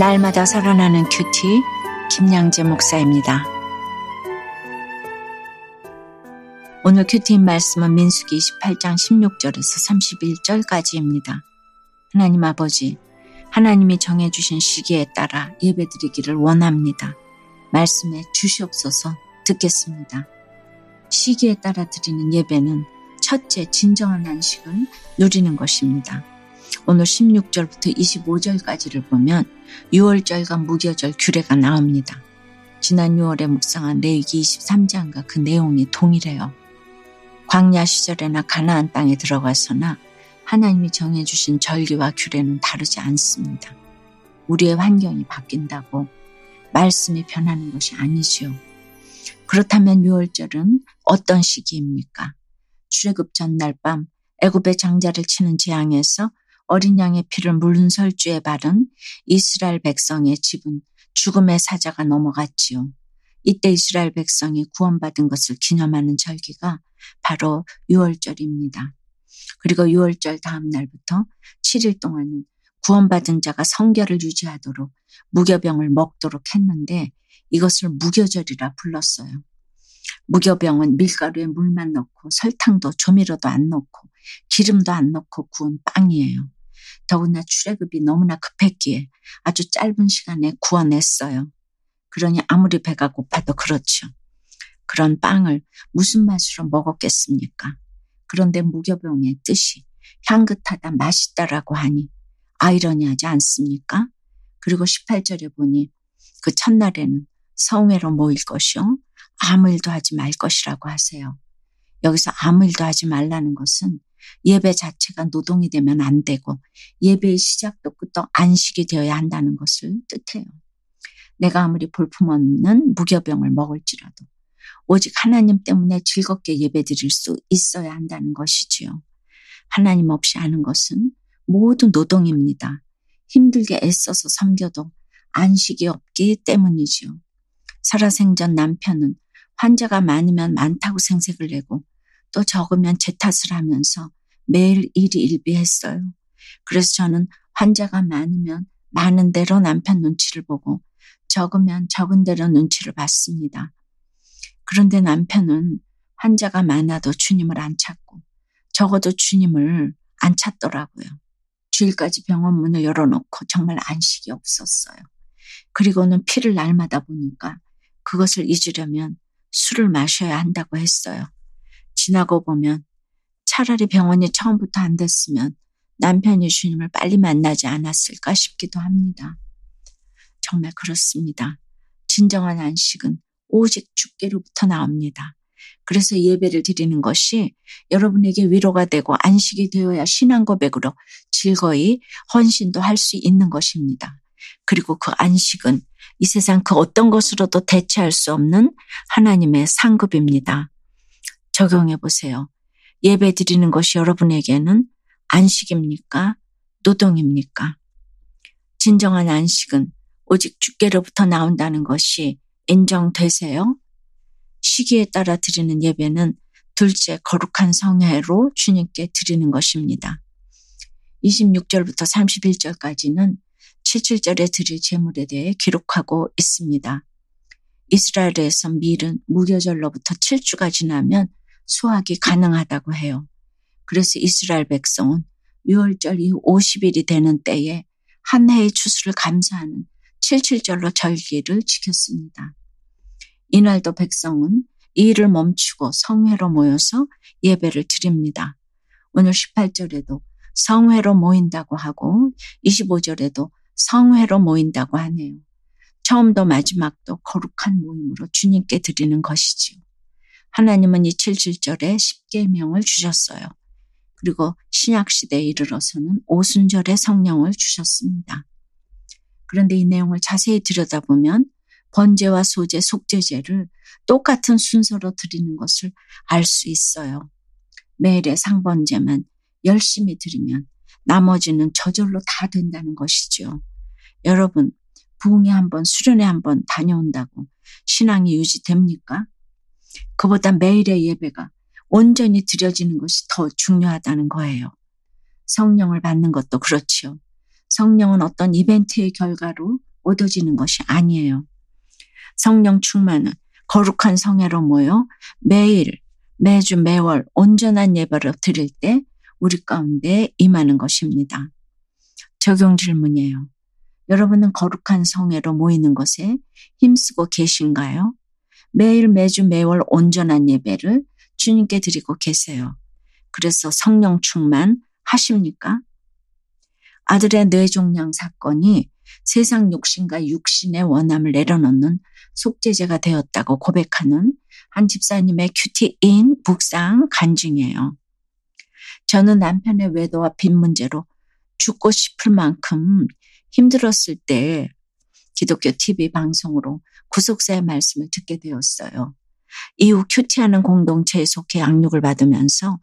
날마다 살아나는 큐티 김양재 목사입니다. 오늘 큐티인 말씀은 민수기 28장 16절에서 31절까지입니다. 하나님 아버지, 하나님이 정해주신 시기에 따라 예배드리기를 원합니다. 말씀해 주시옵소서 듣겠습니다. 시기에 따라 드리는 예배는 첫째 진정한 안식을 누리는 것입니다. 오늘 16절부터 25절까지를 보면 6월절과 무교절 규례가 나옵니다. 지난 6월에 묵상한 레위기 23장과 그 내용이 동일해요. 광야 시절에나 가나안 땅에 들어가서나 하나님이 정해주신 절기와 규례는 다르지 않습니다. 우리의 환경이 바뀐다고 말씀이 변하는 것이 아니지요. 그렇다면 6월절은 어떤 시기입니까? 출애굽 전날 밤 애굽의 장자를 치는 재앙에서 어린 양의 피를 물른 설주에 바른 이스라엘 백성의 집은 죽음의 사자가 넘어갔지요. 이때 이스라엘 백성이 구원받은 것을 기념하는 절기가 바로 6월절입니다. 그리고 6월절 다음 날부터 7일 동안은 구원받은 자가 성결을 유지하도록 무교병을 먹도록 했는데 이것을 무교절이라 불렀어요. 무교병은 밀가루에 물만 넣고 설탕도 조미료도 안 넣고 기름도 안 넣고 구운 빵이에요. 더구나 출애굽이 너무나 급했기에 아주 짧은 시간에 구워냈어요. 그러니 아무리 배가 고파도 그렇죠. 그런 빵을 무슨 맛으로 먹었겠습니까? 그런데 무교병의 뜻이 향긋하다 맛있다라고 하니 아이러니하지 않습니까? 그리고 18절에 보니 그 첫날에는 성회로 모일 것이요 아무 일도 하지 말 것이라고 하세요. 여기서 아무 일도 하지 말라는 것은 예배 자체가 노동이 되면 안 되고 예배의 시작도 끝도 안식이 되어야 한다는 것을 뜻해요. 내가 아무리 볼품없는 무교병을 먹을지라도 오직 하나님 때문에 즐겁게 예배 드릴 수 있어야 한다는 것이지요. 하나님 없이 하는 것은 모두 노동입니다. 힘들게 애써서 섬겨도 안식이 없기 때문이지요. 살아생전 남편은 환자가 많으면 많다고 생색을 내고 또 적으면 제 탓을 하면서 매일 일이 일비했어요. 그래서 저는 환자가 많으면 많은 대로 남편 눈치를 보고 적으면 적은 대로 눈치를 봤습니다. 그런데 남편은 환자가 많아도 주님을 안 찾고 적어도 주님을 안 찾더라고요. 주일까지 병원 문을 열어놓고 정말 안식이 없었어요. 그리고는 피를 날마다 보니까 그것을 잊으려면 술을 마셔야 한다고 했어요. 지나고 보면 차라리 병원이 처음부터 안 됐으면 남편이 주님을 빨리 만나지 않았을까 싶기도 합니다. 정말 그렇습니다. 진정한 안식은 오직 주께로부터 나옵니다. 그래서 예배를 드리는 것이 여러분에게 위로가 되고 안식이 되어야 신앙 고백으로 즐거이 헌신도 할 수 있는 것입니다. 그리고 그 안식은 이 세상 그 어떤 것으로도 대체할 수 없는 하나님의 상급입니다. 적용해 보세요. 예배 드리는 것이 여러분에게는 안식입니까? 노동입니까? 진정한 안식은 오직 주께로부터 나온다는 것이 인정되세요? 시기에 따라 드리는 예배는 둘째 거룩한 성회로 주님께 드리는 것입니다. 26절부터 31절까지는 77절에 드릴 제물에 대해 기록하고 있습니다. 이스라엘에서 밀은 무교절로부터 7주가 지나면 수확이 가능하다고 해요. 그래서 이스라엘 백성은 6월절 이후 50일이 되는 때에 한 해의 추수를 감사하는 77절로 절기를 지켰습니다. 이날도 백성은 이 일을 멈추고 성회로 모여서 예배를 드립니다. 오늘 18절에도 성회로 모인다고 하고 25절에도 성회로 모인다고 하네요. 처음도 마지막도 거룩한 모임으로 주님께 드리는 것이지요. 하나님은 이 77절에 10계명을 주셨어요. 그리고 신약시대에 이르러서는 오순절에 성령을 주셨습니다. 그런데 이 내용을 자세히 들여다보면 번제와 소제, 속죄제를 똑같은 순서로 드리는 것을 알 수 있어요. 매일의 상번제만 열심히 드리면 나머지는 저절로 다 된다는 것이죠. 여러분, 부흥에 한번, 수련회 한번 다녀온다고 신앙이 유지됩니까? 그보다 매일의 예배가 온전히 드려지는 것이 더 중요하다는 거예요. 성령을 받는 것도 그렇지요. 성령은 어떤 이벤트의 결과로 얻어지는 것이 아니에요. 성령 충만은 거룩한 성회로 모여 매일, 매주, 매월 온전한 예배를 드릴 때 우리 가운데 임하는 것입니다. 적용 질문이에요. 여러분은 거룩한 성회로 모이는 것에 힘쓰고 계신가요? 매일 매주 매월 온전한 예배를 주님께 드리고 계세요. 그래서 성령 충만 하십니까? 아들의 뇌종양 사건이 세상 욕심과 육신의 원함을 내려놓는 속죄제가 되었다고 고백하는 한 집사님의 큐티인 묵상 간증이에요. 저는 남편의 외도와 빚 문제로 죽고 싶을 만큼 힘들었을 때 기독교 TV 방송으로 구속사의 말씀을 듣게 되었어요. 이후 큐티하는 공동체에 속해 양육을 받으면서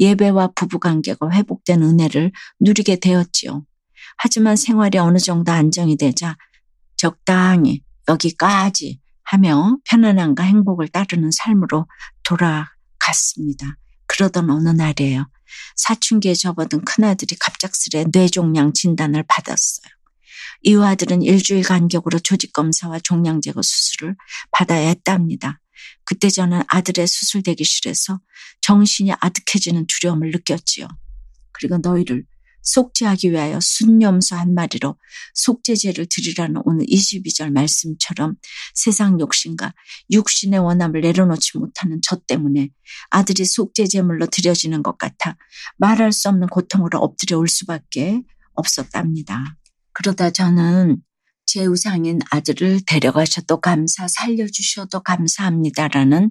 예배와 부부관계가 회복된 은혜를 누리게 되었지요. 하지만 생활이 어느 정도 안정이 되자 적당히 여기까지 하며 편안함과 행복을 따르는 삶으로 돌아갔습니다. 그러던 어느 날이에요. 사춘기에 접어든 큰아들이 갑작스레 뇌종양 진단을 받았어요. 이후 아들은 일주일 간격으로 조직 검사와 종양 제거 수술을 받아야 했답니다. 그때 저는 아들의 수술 대기실에서 정신이 아득해지는 두려움을 느꼈지요. 그리고 너희를 속죄하기 위하여 순념소 한 마리로 속죄제를 드리라는 오늘 22절 말씀처럼 세상 욕심과 육신의 원함을 내려놓지 못하는 저 때문에 아들이 속죄제물로 드려지는 것 같아 말할 수 없는 고통으로 엎드려 올 수밖에 없었답니다. 그러다 저는 제 우상인 아들을 데려가셔도 감사, 살려주셔도 감사합니다라는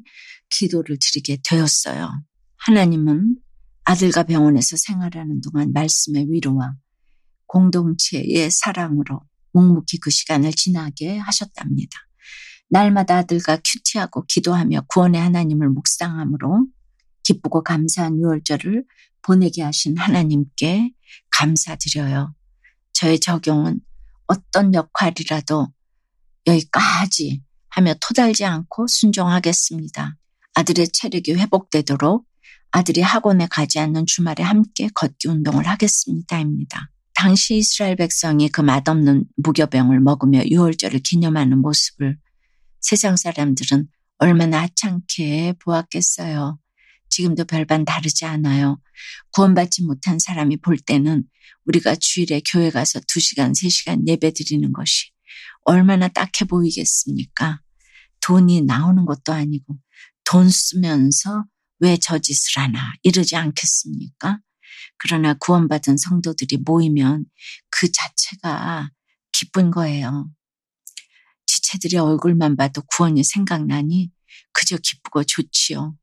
기도를 드리게 되었어요. 하나님은 아들과 병원에서 생활하는 동안 말씀의 위로와 공동체의 사랑으로 묵묵히 그 시간을 지나게 하셨답니다. 날마다 아들과 큐티하고 기도하며 구원의 하나님을 묵상함으로 기쁘고 감사한 유월절을 보내게 하신 하나님께 감사드려요. 저의 적용은 어떤 역할이라도 여기까지 하며 토달지 않고 순종하겠습니다. 아들의 체력이 회복되도록 아들이 학원에 가지 않는 주말에 함께 걷기 운동을 하겠습니다입니다. 당시 이스라엘 백성이 그 맛없는 무교병을 먹으며 유월절을 기념하는 모습을 세상 사람들은 얼마나 하찮게 보았겠어요. 지금도 별반 다르지 않아요. 구원받지 못한 사람이 볼 때는 우리가 주일에 교회 가서 2시간, 3시간 예배 드리는 것이 얼마나 딱해 보이겠습니까? 돈이 나오는 것도 아니고 돈 쓰면서 왜 저 짓을 하나 이러지 않겠습니까? 그러나 구원받은 성도들이 모이면 그 자체가 기쁜 거예요. 지체들의 얼굴만 봐도 구원이 생각나니 그저 기쁘고 좋지요.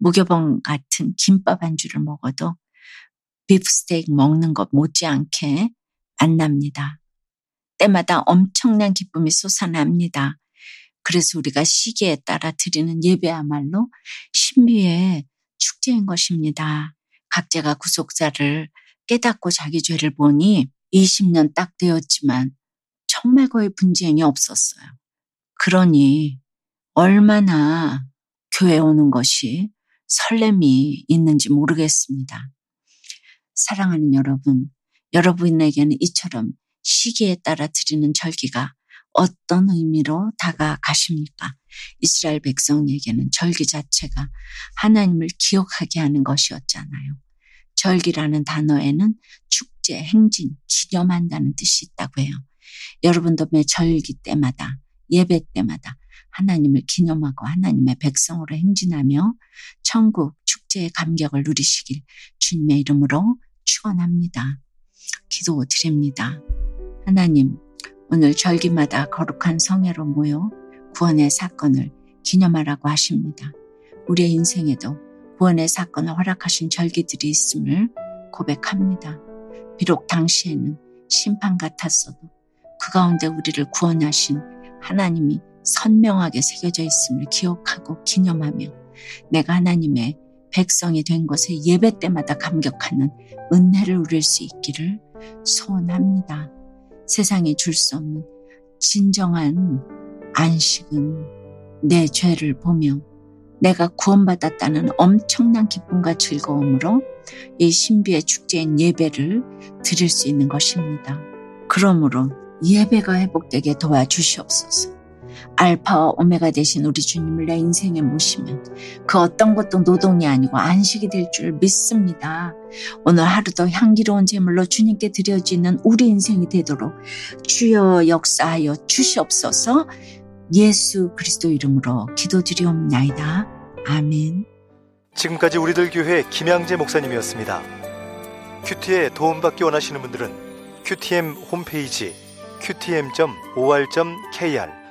무교봉 같은 김밥 한 줄을 먹어도 비프스테이크 먹는 것 못지않게 만납니다. 때마다 엄청난 기쁨이 솟아납니다. 그래서 우리가 시기에 따라 드리는 예배야말로 신비의 축제인 것입니다. 각자가 구속사를 깨닫고 자기 죄를 보니 20년 딱 되었지만 정말 거의 분쟁이 없었어요. 그러니 얼마나 교회 오는 것이 설렘이 있는지 모르겠습니다. 사랑하는 여러분, 여러분에게는 이처럼 시기에 따라 드리는 절기가 어떤 의미로 다가가십니까? 이스라엘 백성에게는 절기 자체가 하나님을 기억하게 하는 것이었잖아요. 절기라는 단어에는 축제, 행진, 기념한다는 뜻이 있다고 해요. 여러분도 매 절기 때마다, 예배 때마다 하나님을 기념하고 하나님의 백성으로 행진하며 천국 축제의 감격을 누리시길 주님의 이름으로 축원합니다. 기도 드립니다. 하나님, 오늘 절기마다 거룩한 성회로 모여 구원의 사건을 기념하라고 하십니다. 우리의 인생에도 구원의 사건을 허락하신 절기들이 있음을 고백합니다. 비록 당시에는 심판 같았어도 그 가운데 우리를 구원하신 하나님이 선명하게 새겨져 있음을 기억하고 기념하며 내가 하나님의 백성이 된 것에 예배 때마다 감격하는 은혜를 누릴 수 있기를 소원합니다. 세상에 줄 수 없는 진정한 안식은 내 죄를 보며 내가 구원받았다는 엄청난 기쁨과 즐거움으로 이 신비의 축제인 예배를 드릴 수 있는 것입니다. 그러므로 예배가 회복되게 도와주시옵소서. 알파와 오메가 되신 우리 주님을 내 인생에 모시면 그 어떤 것도 노동이 아니고 안식이 될 줄 믿습니다. 오늘 하루도 향기로운 제물로 주님께 드려지는 우리 인생이 되도록 주여 역사하여 주시옵소서 예수 그리스도 이름으로 기도드리옵나이다. 아멘. 지금까지 우리들 교회 김양재 목사님이었습니다. 큐티에 도움받기 원하시는 분들은 큐티엠 홈페이지 qtm.or.kr